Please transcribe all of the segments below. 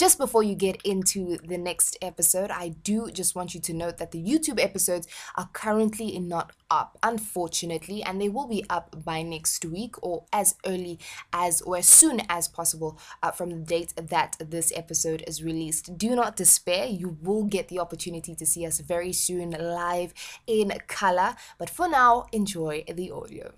Just before you get into the next episode, I do just want you to note that the YouTube episodes are currently not up, unfortunately, and they will be up by next week or as early as or as soon as possible uh, from the date that this episode is released. Do not despair, you will get the opportunity to see us very soon live in color, but for now, enjoy the audio.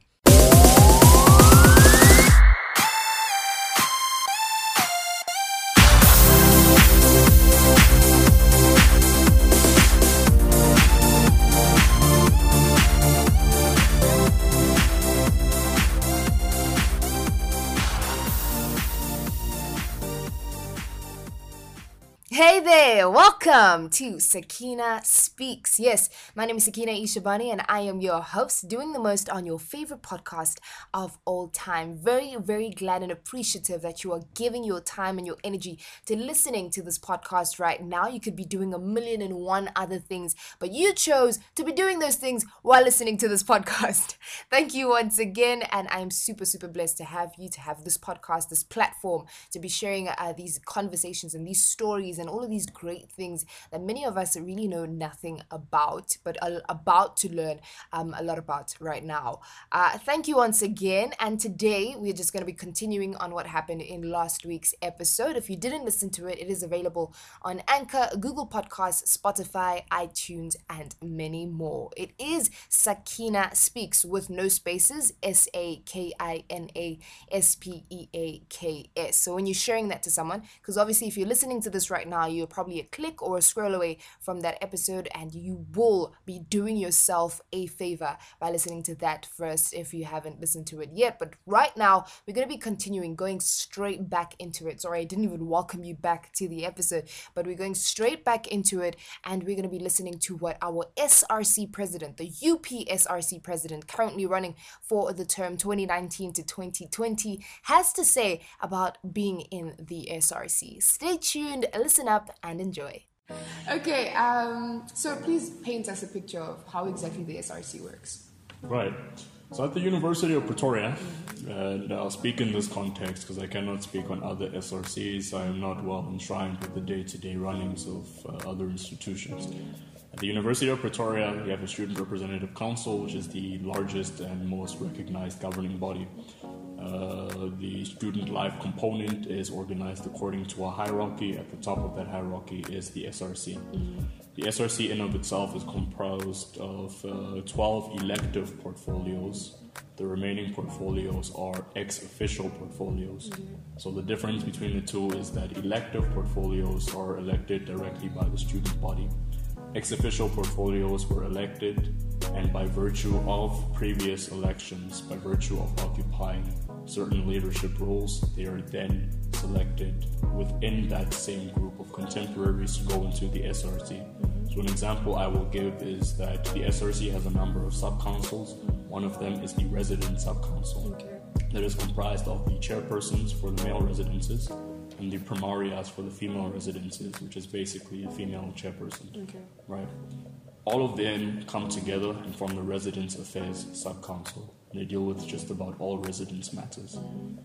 Hey there, welcome to Sakina Speaks. Yes, my name is Sakina Ishabani and I am your host, doing the most on your favorite podcast of all time. Very, very glad and appreciative that you are giving your time and your energy to listening to this podcast right now. You could be doing a million and one other things, but you chose to be doing those things while listening to this podcast. Thank you once again, and I'm super, super blessed to have you, to have this podcast, this platform, to be sharing uh, these conversations and these stories and all of these great things that many of us really know nothing about, but are about to learn um, a lot about right now. Uh, thank you once again. And today we're just going to be continuing on what happened in last week's episode. If you didn't listen to it, it is available on Anchor, Google Podcasts, Spotify, iTunes, and many more. It is Sakina Speaks with no spaces S A K I N A S P E A K S. So when you're sharing that to someone, because obviously if you're listening to this right now, you're probably a click or a scroll away from that episode, and you will be doing yourself a favor by listening to that first if you haven't listened to it yet. But right now, we're going to be continuing, going straight back into it. Sorry, I didn't even welcome you back to the episode, but we're going straight back into it, and we're going to be listening to what our SRC president, the UPSRC president, currently running for the term 2019 to 2020, has to say about being in the SRC. Stay tuned, listen up, and enjoy. Okay, um, so please paint us a picture of how exactly the SRC works. Right. So at the University of Pretoria, and I'll speak in this context because I cannot speak on other SRCs. I am not well enshrined with the day-to-day runnings of uh, other institutions. At the University of Pretoria, we have a Student Representative Council, which is the largest and most recognized governing body. Uh, the student life component is organized according to a hierarchy. At the top of that hierarchy is the SRC. The SRC, in of itself, is composed of uh, 12 elective portfolios. The remaining portfolios are ex officio portfolios. So, the difference between the two is that elective portfolios are elected directly by the student body. Ex officio portfolios were elected, and by virtue of previous elections, by virtue of occupying certain leadership roles, they are then selected within that same group of contemporaries to go into the SRC. So, an example I will give is that the SRC has a number of sub councils. One of them is the resident sub council, okay. that is comprised of the chairpersons for the male residences and the primarias for the female residences, which is basically a female chairperson. Okay. Right? All of them come together and form the Residence Affairs Sub Council. They deal with just about all residence matters.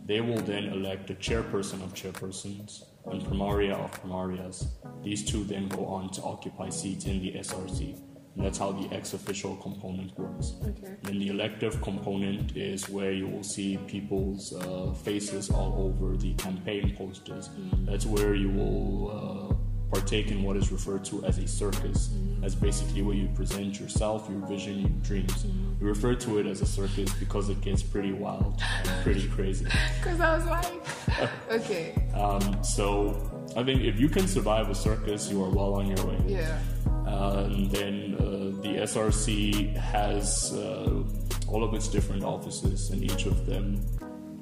They will then elect a chairperson of chairpersons and primaria of primarias. These two then go on to occupy seats in the SRC. And that's how the ex officio component works. Okay. Then the elective component is where you will see people's uh, faces all over the campaign posters. Mm-hmm. That's where you will. Uh, partake in what is referred to as a circus. Mm-hmm. That's basically where you present yourself, your vision, your dreams. Mm-hmm. We refer to it as a circus because it gets pretty wild and pretty crazy. Because I was like, okay. Um, so I think if you can survive a circus, you are well on your way. Yeah. Uh, and then uh, the SRC has uh, all of its different offices, and each of them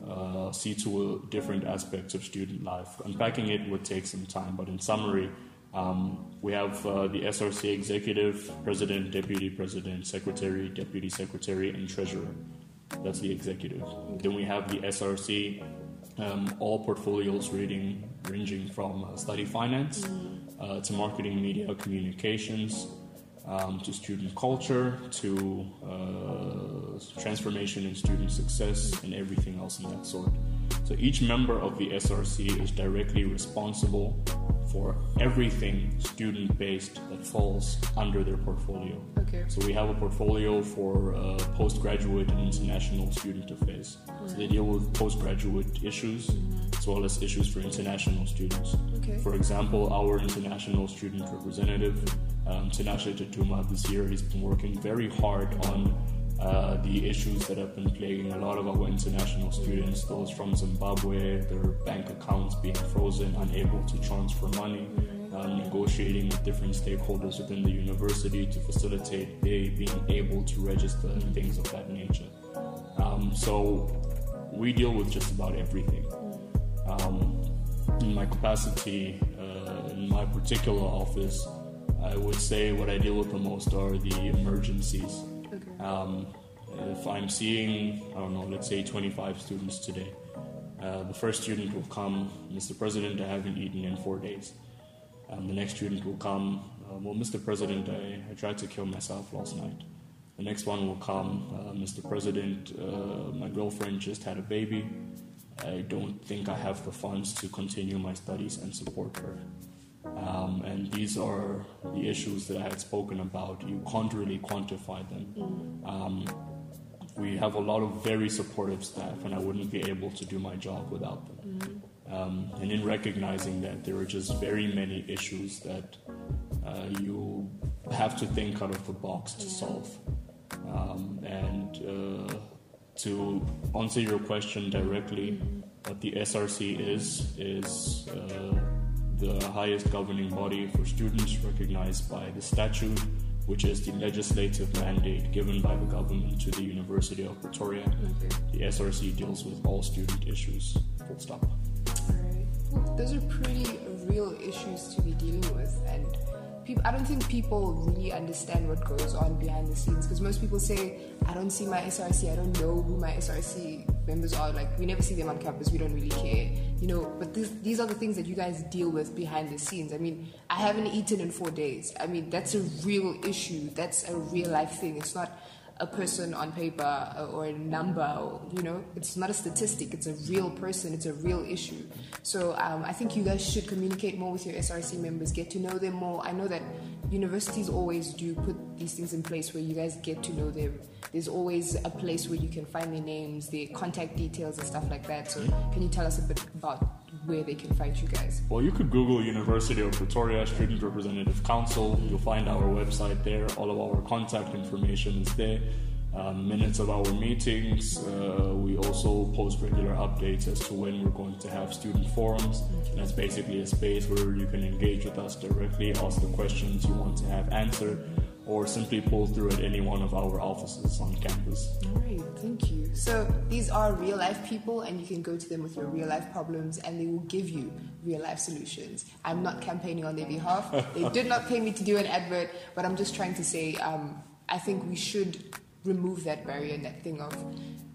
uh, see to different aspects of student life. Unpacking it would take some time, but in summary, um, we have uh, the SRC executive, president, deputy president, secretary, deputy secretary, and treasurer. That's the executive. Then we have the SRC, um, all portfolios rating, ranging from uh, study finance uh, to marketing, media, communications, um, to student culture, to uh, transformation in student success, and everything else in that sort. So each member of the SRC is directly responsible for everything student based that falls under their portfolio. Okay. So we have a portfolio for uh, postgraduate and international student affairs. So they deal with postgraduate issues as well as issues for international students. Okay. For example, our international student representative, um, Tinashe Tatuma, this year, he's been working very hard on uh, the issues that have been plaguing a lot of our international students, those from Zimbabwe, their bank accounts being frozen, unable to transfer money, um, negotiating with different stakeholders within the university to facilitate they being able to register and things of that nature. Um, so we deal with just about everything. Um, in my capacity, uh, in my particular office, I would say what I deal with the most are the emergencies. Um, if I'm seeing, I don't know, let's say 25 students today, uh, the first student will come, Mr. President, I haven't eaten in four days. Um, the next student will come, uh, well, Mr. President, I, I tried to kill myself last night. The next one will come, uh, Mr. President, uh, my girlfriend just had a baby. I don't think I have the funds to continue my studies and support her. Um, and these are the issues that I had spoken about. You can't really quantify them. Um, we have a lot of very supportive staff, and I wouldn't be able to do my job without them. Um, and in recognizing that there are just very many issues that uh, you have to think out of the box to solve. Um, and uh, to answer your question directly, what the SRC is, is uh, the highest governing body for students recognized by the statute, which is the legislative mandate given by the government to the University of Pretoria. Okay. The SRC deals with all student issues, full stop. Alright. Well, those are pretty real issues to be dealing with, and people. I don't think people really understand what goes on behind the scenes because most people say, "I don't see my SRC. I don't know who my SRC members are. Like, we never see them on campus. We don't really care, you know." But this, these are the things that you guys deal with behind the scenes. I mean, I haven't eaten in four days. I mean, that's a real issue. That's a real life thing. It's not a person on paper uh, or a number, or, you know, it's not a statistic, it's a real person, it's a real issue. So um, I think you guys should communicate more with your SRC members, get to know them more. I know that universities always do put these things in place where you guys get to know them. There's always a place where you can find their names, their contact details, and stuff like that. So can you tell us a bit about where they can find you guys? Well, you could Google University of Pretoria Student Representative Council. You'll find our website there. All of our contact information is there. Um, minutes of our meetings. Uh, we also post regular updates as to when we're going to have student forums. And that's basically a space where you can engage with us directly, ask the questions you want to have answered, or simply pull through at any one of our offices on campus. All right, thank you. So these are real life people, and you can go to them with your real life problems, and they will give you real life solutions. I'm not campaigning on their behalf. they did not pay me to do an advert, but I'm just trying to say um, I think we should remove that barrier and that thing of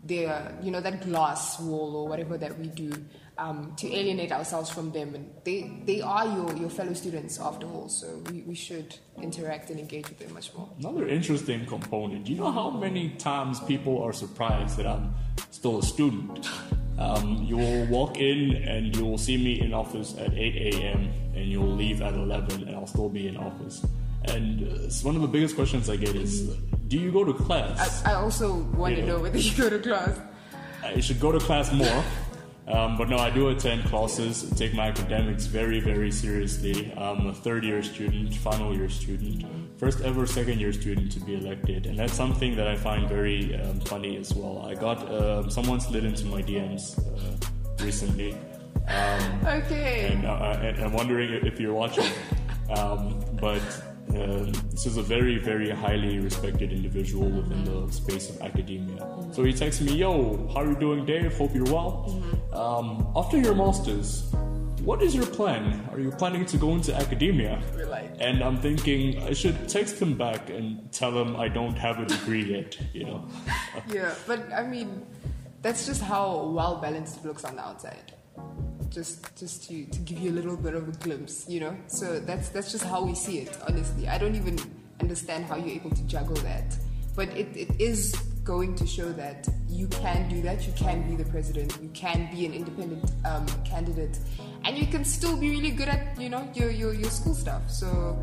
their, you know, that glass wall or whatever that we do um, to alienate ourselves from them. And they, they are your, your fellow students after all, so we, we should interact and engage with them much more. Another interesting component. Do You know how many times people are surprised that I'm still a student? Um, you will walk in and you will see me in office at 8 a.m. and you'll leave at 11 and I'll still be in office. And uh, one of the biggest questions I get is, do you go to class? I also want to Yeah. know whether you go to class. I should go to class more. Um, but no, I do attend classes, take my academics very, very seriously. I'm a third year student, final year student, first ever second year student to be elected. And that's something that I find very um, funny as well. I got, um, someone slid into my DMs uh, recently. Um, Okay. and, uh, and I'm wondering if you're watching. Um, but uh, this is a very, very highly respected individual within the space of academia. So he texts me, "Yo, how are you doing, Dave? Hope you're well. Um, after your masters, what is your plan? Are you planning to go into academia?" And I'm thinking I should text him back and tell him I don't have a degree yet. You know. Yeah, but I mean, that's just how well balanced it looks on the outside. Just, just to, to give you a little bit of a glimpse, you know. So that's that's just how we see it. Honestly, I don't even understand how you're able to juggle that. But it, it is going to show that you can do that. You can be the president. You can be an independent um, candidate, and you can still be really good at you know your, your your school stuff. So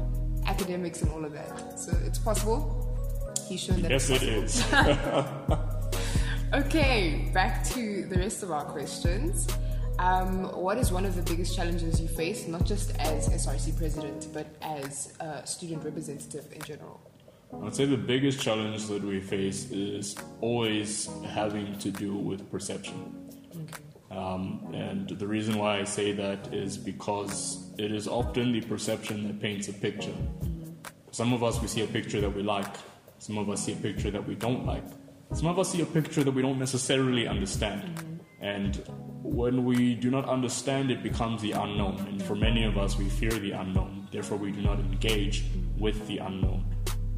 academics and all of that. So it's possible. He's shown that. Yes, it is. okay, back to the rest of our questions. Um, what is one of the biggest challenges you face, not just as SRC president, but as a student representative in general? I'd say the biggest challenge that we face is always having to do with perception. Okay. Um, and the reason why I say that is because it is often the perception that paints a picture. Mm-hmm. Some of us, we see a picture that we like, some of us see a picture that we don't like, some of us see a picture that we don't necessarily understand. Mm-hmm. And when we do not understand, it becomes the unknown. And for many of us, we fear the unknown. Therefore, we do not engage with the unknown.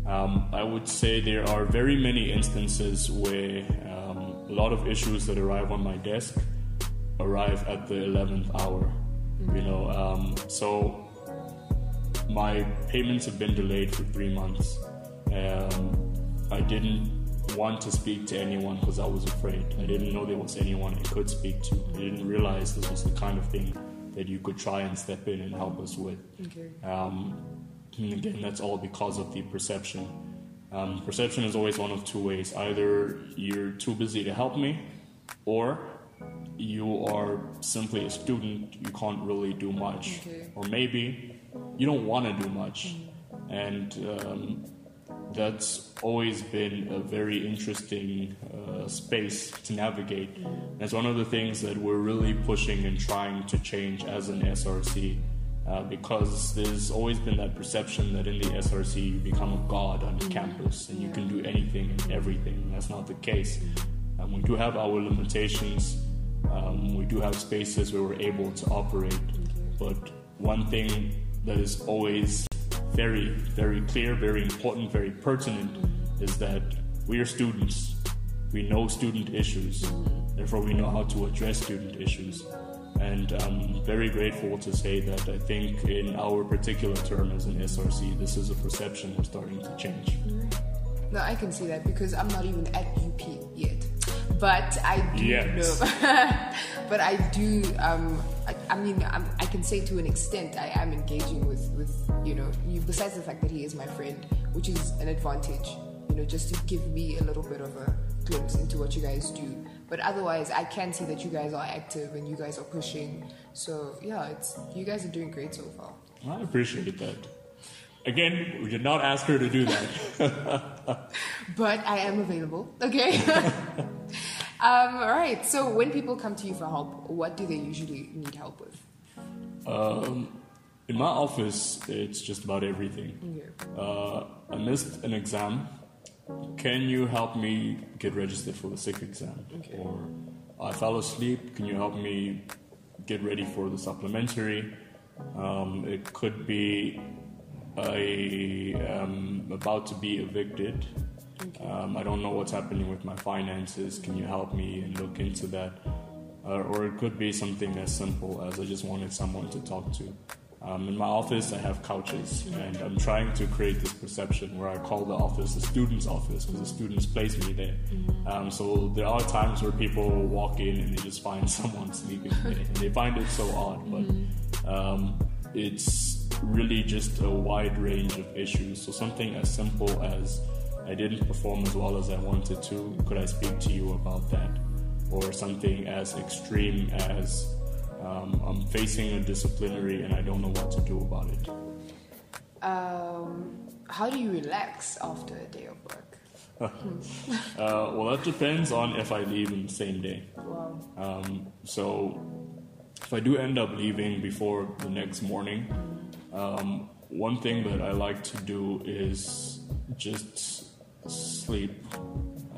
Um, I would say there are very many instances where um, a lot of issues that arrive on my desk arrive at the 11th hour. You know, um, so my payments have been delayed for three months. Um, I didn't want to speak to anyone because I was afraid. I didn't know there was anyone I could speak to. I didn't realize this was the kind of thing that you could try and step in and help us with. Okay. Um, and again, that's all because of the perception. Um, perception is always one of two ways either you're too busy to help me, or you are simply a student, you can't really do much. Okay. Or maybe you don't want to do much. Mm-hmm. And um, that's always been a very interesting uh, space to navigate. It's one of the things that we're really pushing and trying to change as an SRC. Uh, because there's always been that perception that in the SRC you become a god on mm-hmm. campus and you can do anything and everything. That's not the case. Um, we do have our limitations. Um, we do have spaces where we're able to operate. But one thing that is always very, very clear, very important, very pertinent is that we are students. We know student issues. Therefore, we know how to address student issues. And I'm very grateful to say that I think in our particular term as an SRC, this is a perception we're starting to change. No, I can see that because I'm not even at UP yet. But I do yes. know. but I do. Um, I, I mean, I'm, i can say to an extent, I am engaging with, with you know, you, besides the fact that he is my friend, which is an advantage. You know, just to give me a little bit of a glimpse into what you guys do. But otherwise, I can see that you guys are active and you guys are pushing. So yeah, it's you guys are doing great so far. I appreciate that. Again, we did not ask her to do that. but I am available. Okay. um, all right. So when people come to you for help, what do they usually need help with? Um, in my office, it's just about everything. Uh, I missed an exam can you help me get registered for the sick exam? Okay. Or I fell asleep, can you help me get ready for the supplementary? Um, it could be I am about to be evicted. Okay. Um, I don't know what's happening with my finances. Can you help me and look into that? Uh, or it could be something as simple as I just wanted someone to talk to. Um, in my office, I have couches, and I'm trying to create this perception where I call the office the student's office because the students place me there. Um, so there are times where people walk in and they just find someone sleeping there, and they find it so odd, but um, it's really just a wide range of issues. So something as simple as I didn't perform as well as I wanted to, could I speak to you about that? Or something as extreme as um, I'm facing a disciplinary and I don't know what to do about it. Um, how do you relax after a day of work? uh, well, that depends on if I leave in the same day. Wow. Um, so, if I do end up leaving before the next morning, um, one thing that I like to do is just sleep.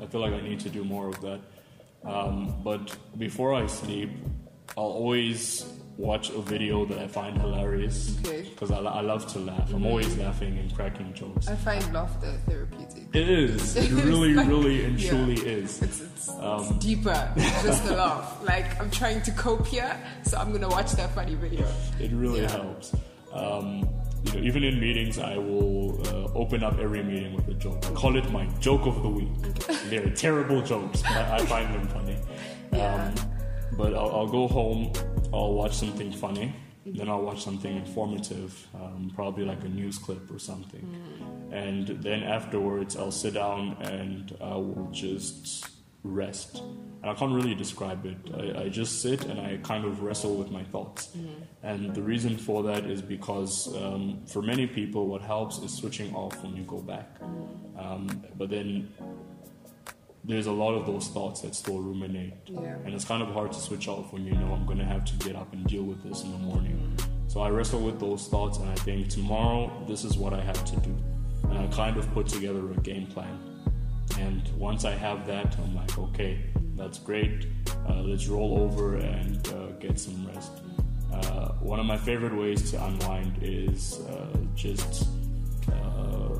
I feel like I need to do more of that. Um, but before I sleep, I'll always watch a video that I find hilarious because okay. I, I love to laugh. I'm always laughing and cracking jokes. I find laughter therapeutic. It is. It really, really, and yeah. truly is. It's, it's, um, it's deeper just a laugh. Like I'm trying to cope here, so I'm gonna watch that funny video. It really yeah. helps. Um, you know, even in meetings, I will uh, open up every meeting with a joke. I call it my joke of the week. They're terrible jokes, but I, I find them funny. Yeah. But I'll, I'll go home, I'll watch something funny, then I'll watch something informative, um, probably like a news clip or something. And then afterwards, I'll sit down and I will just rest. And I can't really describe it. I, I just sit and I kind of wrestle with my thoughts. And the reason for that is because um, for many people, what helps is switching off when you go back. Um, but then there's a lot of those thoughts that still ruminate. Yeah. And it's kind of hard to switch off when you know I'm going to have to get up and deal with this in the morning. So I wrestle with those thoughts and I think tomorrow, this is what I have to do. And I kind of put together a game plan. And once I have that, I'm like, okay, that's great. Uh, let's roll over and uh, get some rest. Uh, one of my favorite ways to unwind is uh, just uh,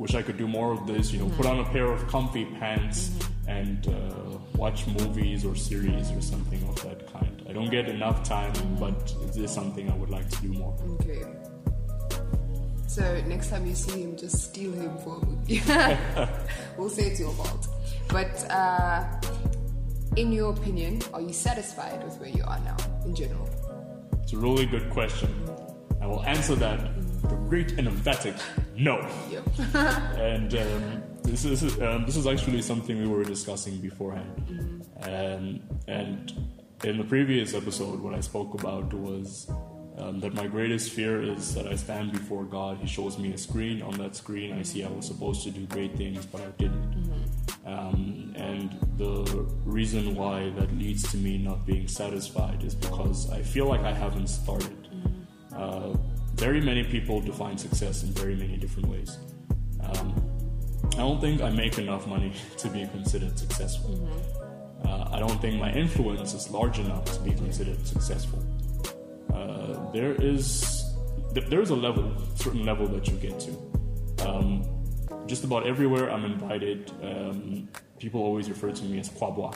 wish I could do more of this. You know, put on a pair of comfy pants and uh, watch movies or series or something of that kind. I don't get enough time, but it is something I would like to do more. Okay. So next time you see him, just steal him for a movie. we'll say it's your fault. But uh, in your opinion, are you satisfied with where you are now in general? It's a really good question. I will answer that a great and emphatic no. Yep. and um, this is um, this is actually something we were discussing beforehand. Um, and in the previous episode, what I spoke about was um, that my greatest fear is that I stand before God. He shows me a screen. On that screen, I see I was supposed to do great things, but I didn't. Um, and the reason why that leads to me not being satisfied is because I feel like I haven't started. Uh, very many people define success in very many different ways. Um, I don't think I make enough money to be considered successful. Uh, I don't think my influence is large enough to be considered successful. Uh, there is th- there is a level, certain level that you get to. Um, just about everywhere I'm invited, um, people always refer to me as Kwabwa.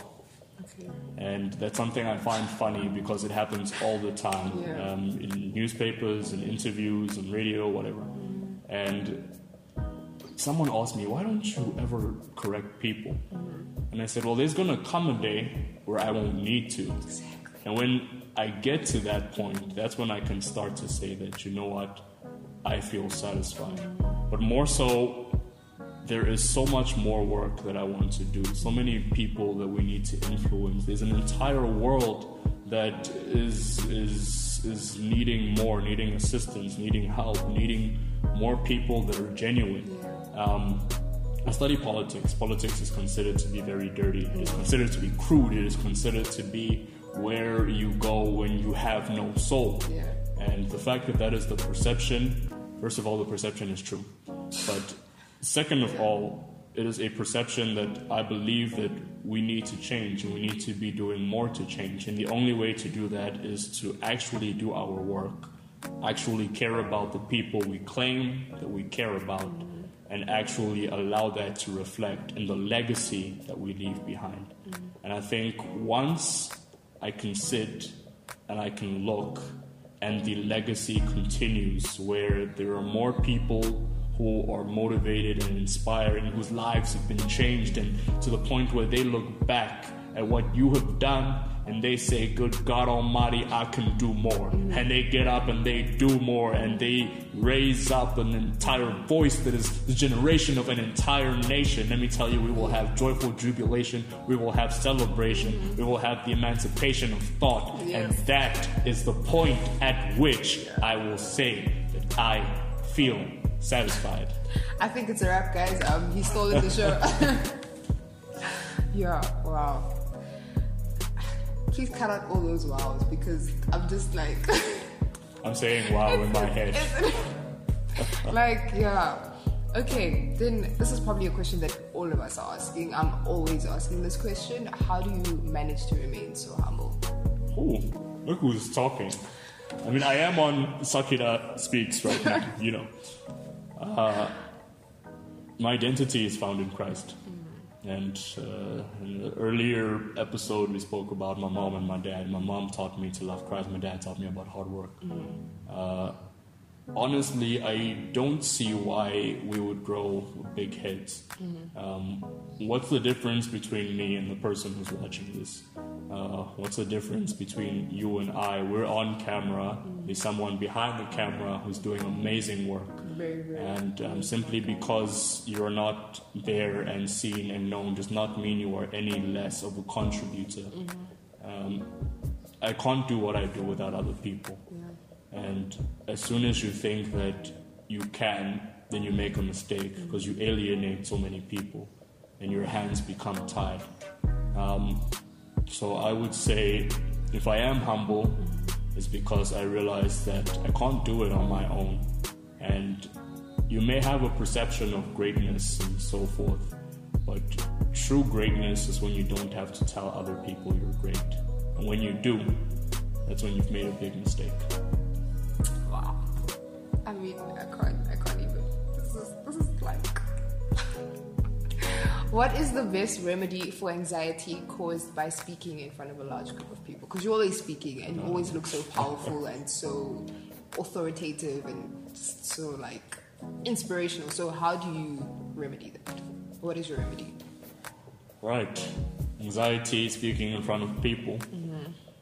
Okay. And that's something I find funny because it happens all the time Yeah. um, in newspapers, in interviews, and radio, whatever. And someone asked me, why don't you ever correct people? And I said, well, there's going to come a day where I won't need to. Exactly. And when I get to that point, that's when I can start to say that, you know what, I feel satisfied. But more so, there is so much more work that I want to do, so many people that we need to influence. There's an entire world that is is is needing more, needing assistance, needing help, needing more people that are genuine. Um, I study politics. Politics is considered to be very dirty. It is considered to be crude. It is considered to be where you go when you have no soul. Yeah. And the fact that that is the perception, first of all, the perception is true. But second of all, it is a perception that I believe that we need to change and we need to be doing more to change. And the only way to do that is to actually do our work, actually care about the people we claim that we care about, and actually allow that to reflect in the legacy that we leave behind. And I think once I can sit and I can look and the legacy continues where there are more people who are motivated and inspired and whose lives have been changed and to the point where they look back at what you have done and they say good god almighty i can do more. And they get up and they do more and they raise up an entire voice that is the generation of an entire nation. Let me tell you we will have joyful jubilation. We will have celebration. We will have the emancipation of thought. And that is the point at which I will say that I feel satisfied. I think it's a wrap, guys. Um, he stole the show. yeah, wow. Please cut out all those wows because I'm just like, I'm saying wow in my head. like, yeah. Okay, then this is probably a question that all of us are asking. I'm always asking this question. How do you manage to remain so humble? Oh, look who's talking. I mean, I am on Sakina Speaks right now, you know. Uh, my identity is found in Christ. And uh, in the earlier episode, we spoke about my mom and my dad. My mom taught me to love Christ. My dad taught me about hard work. Uh, honestly, I don't see why we would grow big heads. Um, what's the difference between me and the person who's watching this? Uh, what's the difference between you and I? We're on camera. There's someone behind the camera who's doing amazing work. Very, very. And um, simply because you're not there and seen and known does not mean you are any less of a contributor. Um, I can't do what I do without other people. And as soon as you think that you can, then you make a mistake because you alienate so many people and your hands become tied. Um, so I would say if I am humble, it's because I realize that I can't do it on my own. And you may have a perception of greatness and so forth, but true greatness is when you don't have to tell other people you're great. And when you do, that's when you've made a big mistake. Wow. I mean, I can't. I can't even. This is this is like. what is the best remedy for anxiety caused by speaking in front of a large group of people? Because you're always speaking and you always look so powerful and so authoritative and so like inspirational. So how do you remedy that? What is your remedy? Right. Anxiety, speaking in front of people. Mm-hmm.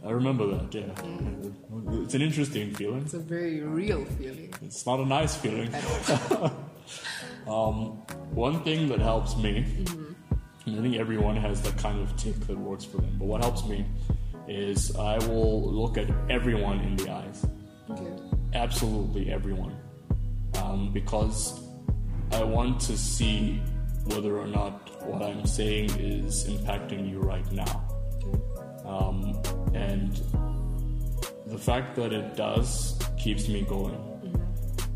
I remember that, yeah. It's an interesting feeling. It's a very real feeling. It's not a nice feeling. Um, one thing that helps me, and I think everyone has that kind of tick that works for them, but what helps me is I will look at everyone in the eyes. okay. Absolutely everyone. Um, because I want to see whether or not what I'm saying is impacting you right now. Um, and the fact that it does keeps me going.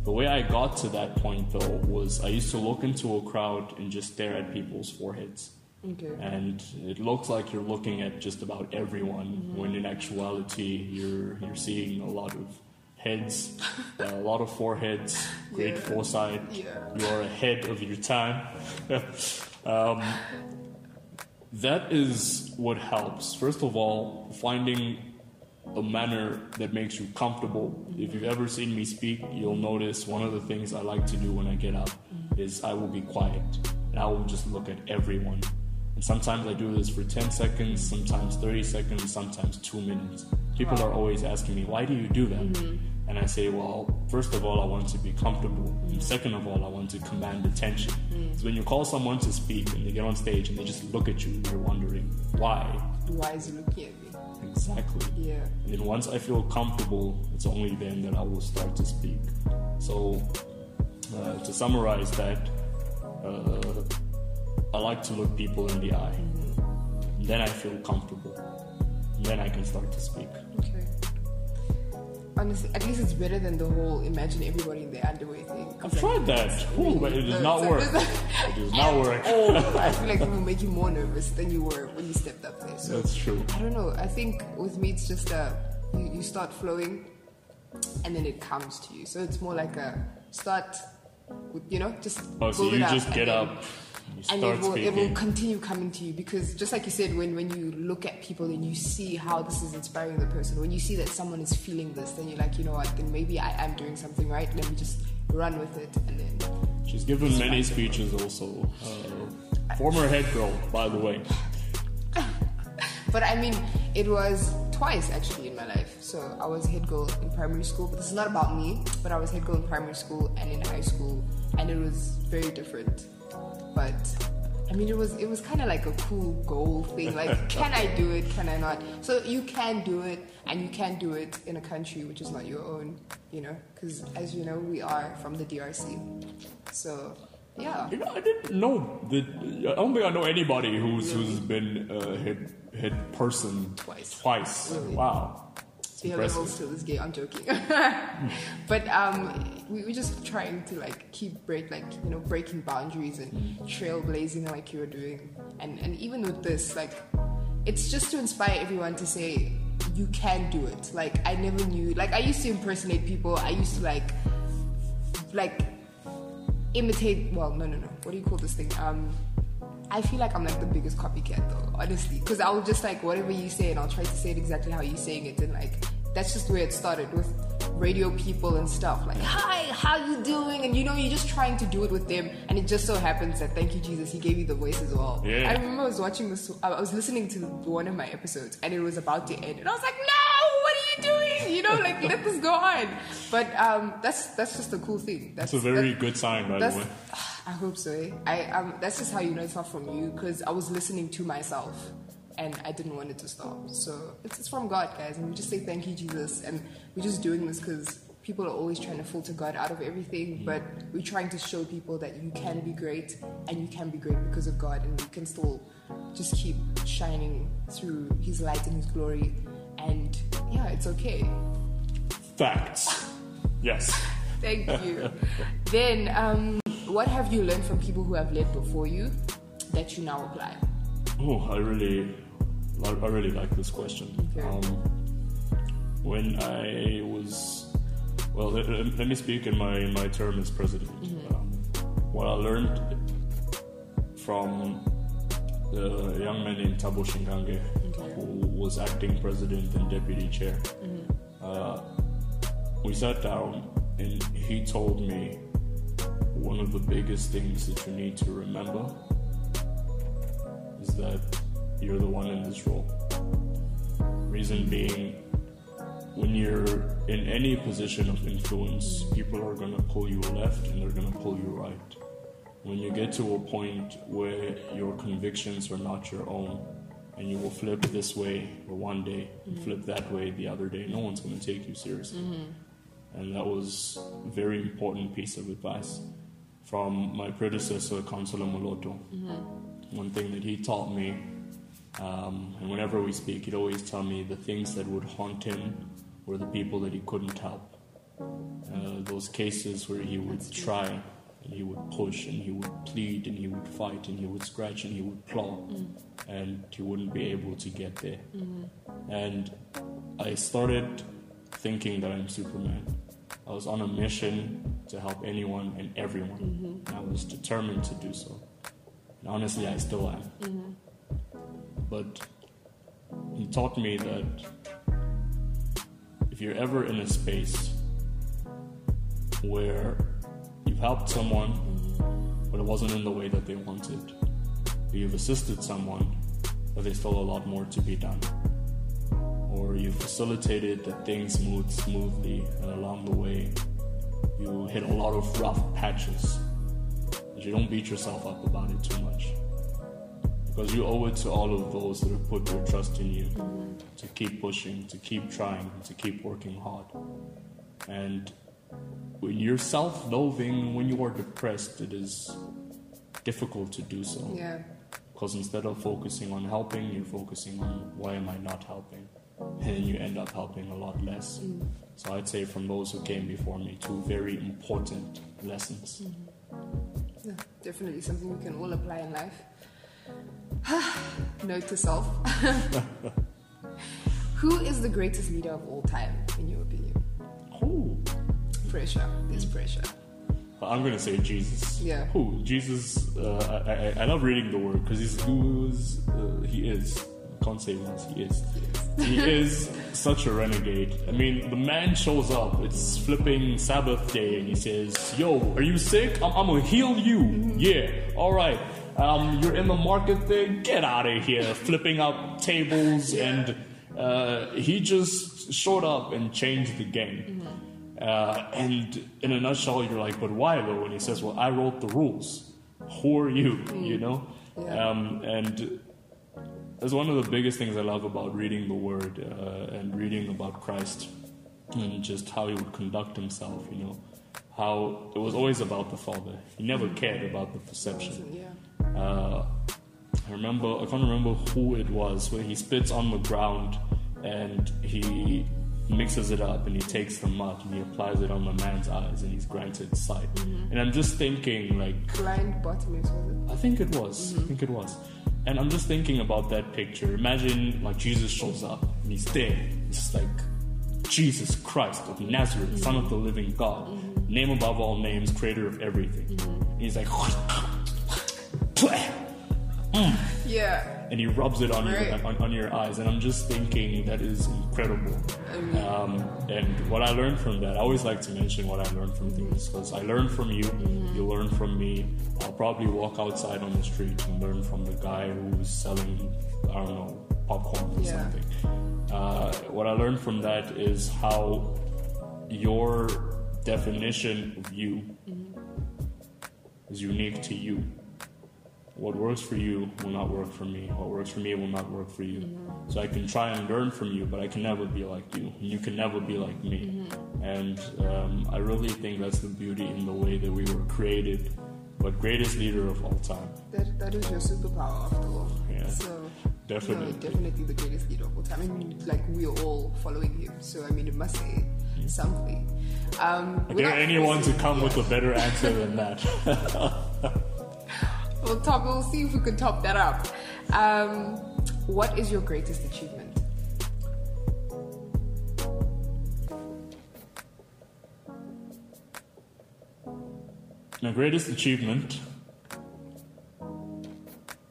The way I got to that point though was I used to look into a crowd and just stare at people's foreheads. Okay. And it looks like you're looking at just about everyone when in actuality you're you're seeing a lot of heads, a lot of foreheads, great Yeah. foresight. Yeah. You are ahead of your time. um, that is what helps. First of all, finding a manner that makes you comfortable. If you've ever seen me speak, you'll notice one of the things I like to do when I get up is I will be quiet and I will just look at everyone. And sometimes I do this for 10 seconds, sometimes 30 seconds, sometimes two minutes. People are always asking me, why do you do that? Mm-hmm. And I say, well, first of all, I want to be comfortable. And second of all, I want to command attention. So when you call someone to speak and they get on stage and they just look at you, and you're wondering, why? Why is he looking at me? Exactly. Yeah. And then once I feel comfortable, it's only then that I will start to speak. So, uh, to summarize that, uh, I like to look people in the eye. Then I feel comfortable. Then I can start to speak. Okay. Honestly, at least it's better than the whole imagine everybody in their underwear thing. I've like, tried that, Ooh, but it does not work. It does not work. oh, I feel like it will make you more nervous than you were when you stepped up there. So That's true. I don't know. I think with me, it's just uh, you, you start flowing, and then it comes to you. So it's more like a start, with, you know, just Oh, so you just get up, and it will, it will continue coming to you because just like you said when, when you look at people and you see how this is inspiring the person when you see that someone is feeling this then you're like you know what then maybe i am doing something right. Let me just run with it and then She's given many speeches also. Uh, former head girl, by the way. but i mean it was twice actually in my life. So i was head girl in primary school but this is not about me but i was head girl in primary school and in high school and it was very different but I mean, it was it was kind of like a cool goal thing. Like, can I do it? Can I not? So you can do it, and you can do it in a country which is not your own. You know, because as you know, we are from the DRC. So yeah, You know, I didn't know that. I don't think I know anybody who's who's been a head head person Twice. Twice. Really? Wow. It's the impressive. levels to this gay. I'm joking. but um, we we're just trying to like keep break like you know breaking boundaries and trailblazing like you were doing, and and even with this like, it's just to inspire everyone to say you can do it. Like I never knew. Like I used to impersonate people. I used to like like imitate. Well, no, no, no. What do you call this thing? Um. I feel like I'm like the biggest copycat though, honestly, because I'll just like whatever you say and I'll try to say it exactly how you're saying it, and like that's just where it started with radio people and stuff like hi how you doing? And you know you're just trying to do it with them and it just so happens that thank you jesus he gave you the voice as well. Yeah. i remember i was watching this i was listening to one of my episodes and it was about to end and i was like no what are you doing? You know like let this go on. But um that's that's just a cool thing. That's a very that- good sign, by the way. I hope so. Eh? I um, that's just how you know it's not from you because I was listening to myself and I didn't want it to stop. So it's, it's from God, guys, and we just say thank you, Jesus, and we're just doing this because people are always trying to filter God out of everything, but we're trying to show people that you can be great and you can be great because of God, and you can still just keep shining through His light and His glory, and yeah, it's okay. Facts. Yes. Thank you. then, um, what have you learned from people who have led before you that you now apply? Oh, I really, I really like this question. Okay. Um, when I was, well, let, let- me speak in my, my term as president. Um, what I learned from the young man named Tabo Shingange, who was acting president and deputy chair, uh, we sat down and he told me one of the biggest things that you need to remember is that you're the one in this role. Reason being, when you're in any position of influence, people are going to pull you left and they're going to pull you right. When you get to a point where your convictions are not your own, and you will flip this way one day, and mm-hmm. flip that way the other day, no one's going to take you seriously. Mm-hmm. And that was a very important piece of advice from my predecessor, Councillor Moloto one thing that he taught me, um, and whenever we speak, he'd always tell me the things that would haunt him were the people that he couldn't help. Uh, those cases where he would try, and he would push, and he would plead, and he would fight, and he would scratch, and he would claw, and he wouldn't be able to get there. And I started thinking that I'm Superman. I was on a mission to help anyone and everyone. And I was determined to do so. And honestly, I still am. Mm-hmm. But he taught me that if you're ever in a space where you've helped someone, mm-hmm. but it wasn't in the way that they wanted, or you've assisted someone, but there's still a lot more to be done, or you've facilitated that things moved smoothly, and along the way, you hit a lot of rough patches But you don't beat yourself up about it too much. Because you owe it to all of those that have put their trust in you to keep pushing, to keep trying, to keep working hard. And when you're self loathing, when you are depressed, it is difficult to do so. Yeah. Because instead of focusing on helping, you're focusing on why am I not helping? And you end up helping a lot less. So I'd say from those who came before me, two very important lessons. Yeah, definitely something we can all apply in life. Note to self. Who is the greatest leader of all time, in your opinion? Who? Pressure. There's pressure. I'm gonna say Jesus. Yeah. Who? Jesus. Uh, I, I, I love reading the word because he's who uh, he is. I can't say once he is. He is such a renegade. I mean, the man shows up. It's flipping Sabbath day, and he says, "Yo, are you sick? I'm, I'm gonna heal you. Yeah, all right. Um, you're in the market thing. Get out of here, flipping up tables." And uh, he just showed up and changed the game. Uh, and in a nutshell, you're like, but why though? And he says, well, I wrote the rules. Who are you? You know? Um, and that's one of the biggest things I love about reading the Word uh, and reading about Christ and just how he would conduct himself, you know? How it was always about the Father. He never cared about the perception. Uh, I remember, I can't remember who it was, where he spits on the ground and he mixes it up and he takes the mud and he applies it on the man's eyes and he's granted sight. And I'm just thinking, like, Blind Bartimaeus, was it? I think it was. I think it was. And I'm just thinking about that picture. Imagine like Jesus shows up and he's there. It's like Jesus Christ of Nazareth, mm-hmm. Son of the Living God, mm-hmm. name above all names, creator of everything. And he's like, mm. Yeah. and he rubs it on Right. your on, on your eyes, and I'm just thinking that is incredible. Um, and what I learned from that, I always like to mention what I learned from things because I learned from you, you learn from me. I'll probably walk outside on the street and learn from the guy who's selling, I don't know, popcorn or Yeah. something. Uh, what I learned from that is how your definition of you is unique to you. What works for you will not work for me. What works for me will not work for you. So I can try and learn from you, but I can never be like you. And you can never be like me. And um, I really think that's the beauty in the way that we were created. But greatest leader of all time. That, that is your superpower after all. Yeah. So Definitely. No, definitely the greatest leader of all time. I mean, like we're all following him. So I mean, it must say something. Um, I dare anyone to come yeah. with a better answer than that. We'll top. We'll see if we can top that up. Um, what is your greatest achievement? My greatest achievement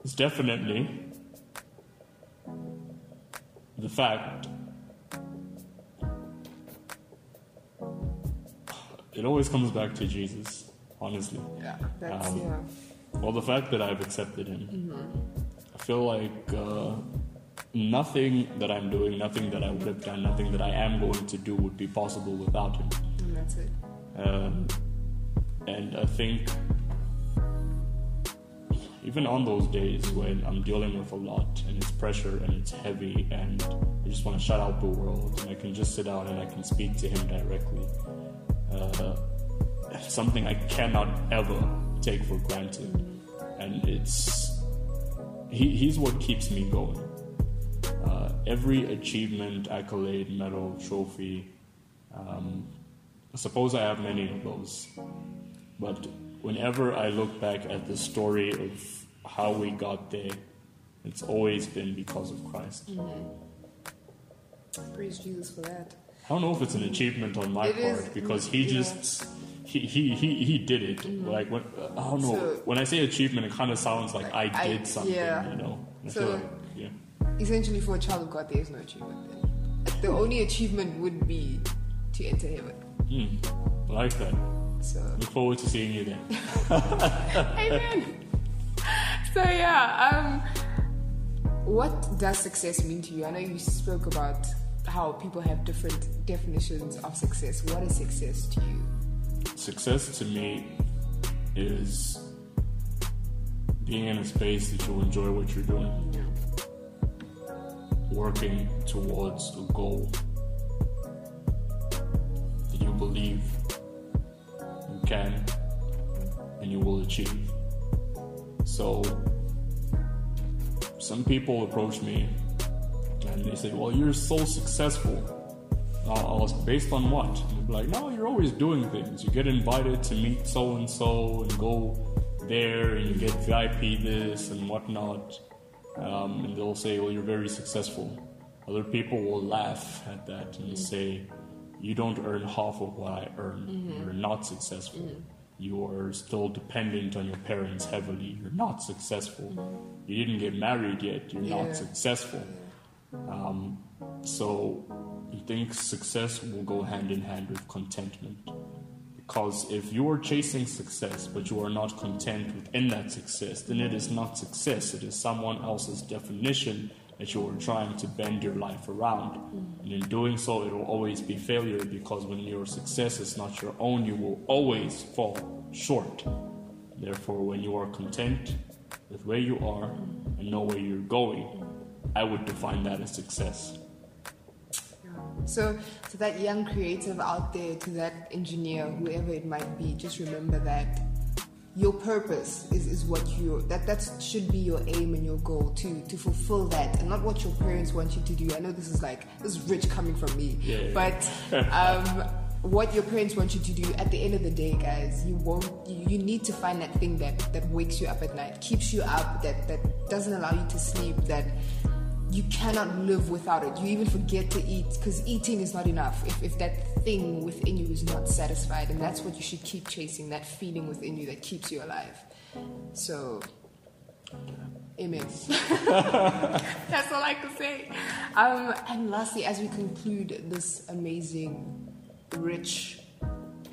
is definitely the fact it always comes back to Jesus, honestly. Yeah, that's Um, yeah. Well, the fact that I've accepted him, I feel like uh, nothing that I'm doing, nothing that I would have done, nothing that I am going to do would be possible without him. And that's it. Um, and I think even on those days when I'm dealing with a lot and it's pressure and it's heavy and I just want to shut out the world and I can just sit down and I can speak to him directly. Uh, something I cannot ever take for granted. And it's he, he's what keeps me going. Uh, every achievement, accolade, medal, trophy, um, I suppose I have many of those. But whenever I look back at the story of how we got there, it's always been because of Christ. Praise Jesus for that. I don't know if it's an achievement on my It is, part because he yeah. just he he he, he did it. Like when I don't know So- when I say achievement, it kind of sounds like I I- did something. yeah. You know. I So- like, yeah. Essentially, for a child of God, there is no achievement. Then. The only achievement would be to enter heaven. Hmm. I like that. So. Look forward to seeing you there. Amen. So yeah, um, what does success mean to you? I know you spoke about how people have different definitions of success. What is success to you? Success to me is being in a space that you enjoy what you're doing, working towards a goal that you believe you can and you will achieve. So, some people approach me and they say, Well, you're so successful. Uh, I'll ask, based on what? And they'll be like, no, you're always doing things. You get invited to meet so and so and go there and you get VIP this and whatnot. Um, and they'll say, well, you're very successful. Other people will laugh at that and say, you don't earn half of what I earn. Mm-hmm. You're not successful. Mm-hmm. You are still dependent on your parents heavily. You're not successful. Mm-hmm. You didn't get married yet. You're Yeah. not successful. Um, so I think success will go hand in hand with contentment. Because if you are chasing success but you are not content within that success, then it is not success. It is someone else's definition that you are trying to bend your life around. And in doing so, it will always be failure because when your success is not your own, you will always fall short. Therefore, when you are content with where you are and know where you're going, I would define that as success. So, to that young creative out there, to that engineer, whoever it might be, just remember that your purpose is, is what you that that should be your aim and your goal to to fulfill that, and not what your parents want you to do. I know this is like this is rich coming from me, Yeah, but um, what your parents want you to do at the end of the day, guys, you won't. You, you need to find that thing that that wakes you up at night, keeps you up, that that doesn't allow you to sleep, that you cannot live without it. You even forget to eat because eating is not enough if, if that thing within you is not satisfied. And that's what you should keep chasing that feeling within you that keeps you alive. So, Amen. That's all I can say. Um, and lastly, as we conclude this amazing, rich,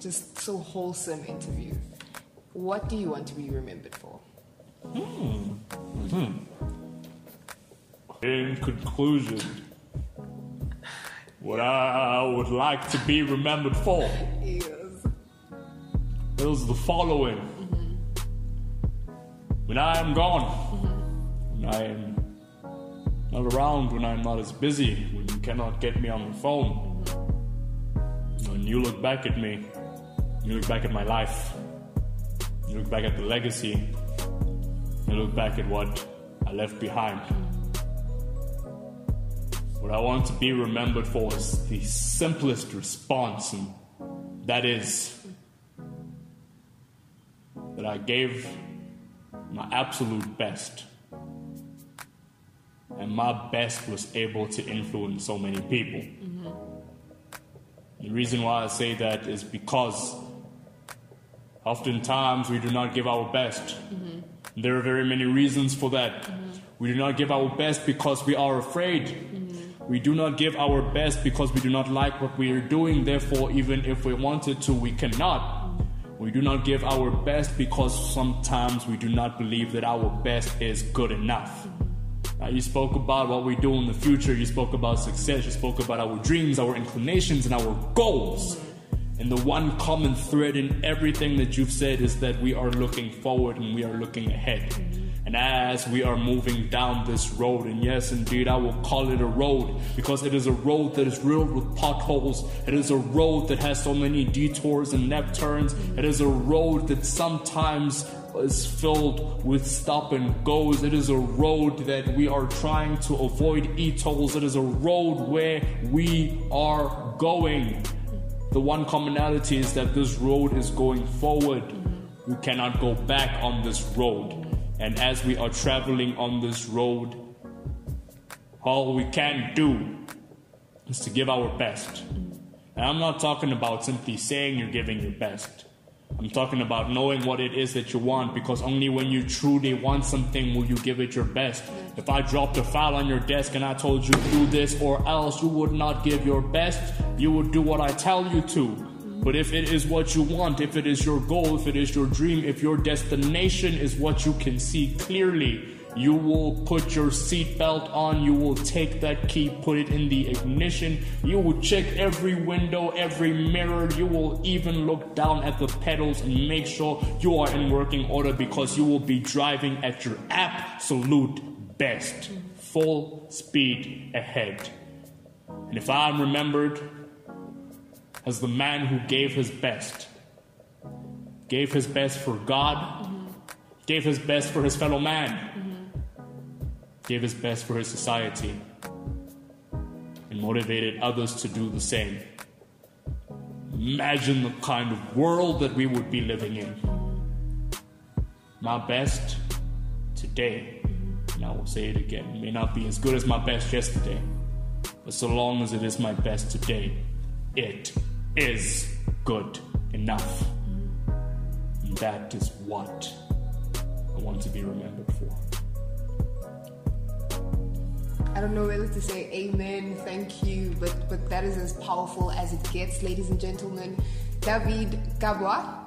just so wholesome interview, what do you want to be remembered for? Hmm. Hmm. In conclusion, what I would like to be remembered for Yes. is the following. Mm-hmm. When I am gone, when I am not around, when I'm not as busy, when you cannot get me on the phone, mm-hmm. when you look back at me, you look back at my life, you look back at the legacy, you look back at what I left behind. Mm-hmm. What I want to be remembered for is the simplest response, and that is that I gave my absolute best. And my best was able to influence so many people. The reason why I say that is because oftentimes we do not give our best. There are very many reasons for that. We do not give our best because we are afraid. We do not give our best because we do not like what we are doing. Therefore, even if we wanted to, we cannot. We do not give our best because sometimes we do not believe that our best is good enough. Now, you spoke about what we do in the future, you spoke about success, you spoke about our dreams, our inclinations, and our goals. And the one common thread in everything that you've said is that we are looking forward and we are looking ahead. And as we are moving down this road, and yes, indeed, I will call it a road because it is a road that is riddled with potholes. It is a road that has so many detours and left turns. It is a road that sometimes is filled with stop and goes. It is a road that we are trying to avoid e-tolls. It is a road where we are going. The one commonality is that this road is going forward. We cannot go back on this road. And as we are traveling on this road, all we can do is to give our best. And I'm not talking about simply saying you're giving your best. I'm talking about knowing what it is that you want because only when you truly want something will you give it your best. If I dropped a file on your desk and I told you do this or else, you would not give your best. You would do what I tell you to. But if it is what you want, if it is your goal, if it is your dream, if your destination is what you can see clearly, you will put your seatbelt on, you will take that key, put it in the ignition, you will check every window, every mirror, you will even look down at the pedals and make sure you are in working order because you will be driving at your absolute best, full speed ahead. And if I'm remembered as the man who gave his best, gave his best for God, gave his best for his fellow man. Gave his best for his society, and motivated others to do the same. Imagine the kind of world that we would be living in. My best today, and I will say it again, may not be as good as my best yesterday, but so long as it is my best today, it is good enough. And that is what I want to be remembered for. I don't know whether to say amen, thank you, but but that is as powerful as it gets, ladies and gentlemen. David Gabwa,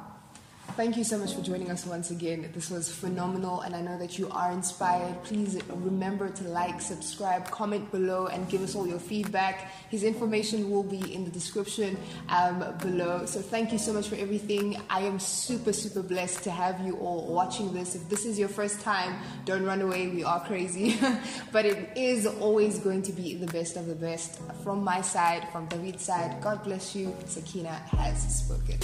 thank you so much for joining us once again. This was phenomenal, and I know that you are inspired. Please remember to like, subscribe, comment below, and give us all your feedback. His information will be in the description um, below. So thank you so much for everything. I am super, super blessed to have you all watching this. If this is your first time, don't run away. We are crazy, but it is always going to be the best of the best. From my side, from David's side, God bless you. Sakina has spoken.